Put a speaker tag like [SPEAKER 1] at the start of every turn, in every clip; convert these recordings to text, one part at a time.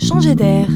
[SPEAKER 1] changer d'air.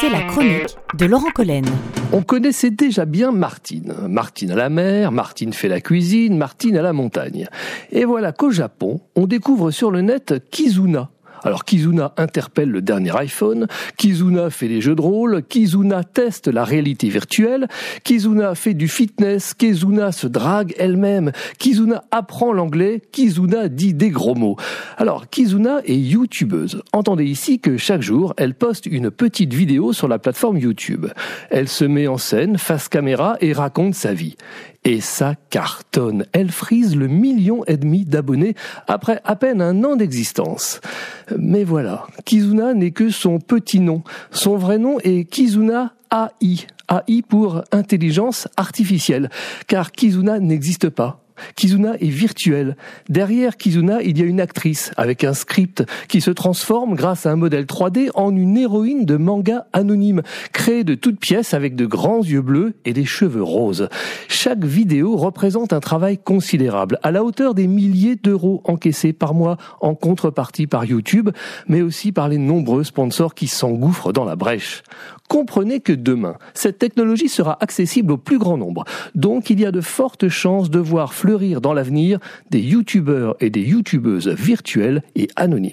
[SPEAKER 1] C'est la chronique de Laurent Collen.
[SPEAKER 2] On connaissait déjà bien Martine. Martine à la mer, Martine fait la cuisine, Martine à la montagne. Et voilà qu'au Japon, on découvre sur le net Kizuna, alors Kizuna interpelle le dernier iPhone, Kizuna fait les jeux de rôle, Kizuna teste la réalité virtuelle, Kizuna fait du fitness, Kizuna se drague elle-même, Kizuna apprend l'anglais, Kizuna dit des gros mots. Alors Kizuna est youtubeuse. Entendez ici que chaque jour, elle poste une petite vidéo sur la plateforme YouTube. Elle se met en scène face caméra et raconte sa vie. Et ça cartonne. Elle frise le million et demi d'abonnés après à peine un an d'existence. Mais voilà, Kizuna n'est que son petit nom. Son vrai nom est Kizuna AI. AI pour intelligence artificielle. Car Kizuna n'existe pas. Kizuna est virtuelle. Derrière Kizuna, il y a une actrice avec un script qui se transforme grâce à un modèle 3D en une héroïne de manga anonyme, créée de toutes pièces avec de grands yeux bleus et des cheveux roses. Chaque vidéo représente un travail considérable, à la hauteur des milliers d'euros encaissés par mois en contrepartie par YouTube, mais aussi par les nombreux sponsors qui s'engouffrent dans la brèche. Comprenez que demain, cette technologie sera accessible au plus grand nombre. Donc il y a de fortes chances de voir fleurir dans l'avenir des youtubeurs et des youtubeuses virtuelles et anonymes.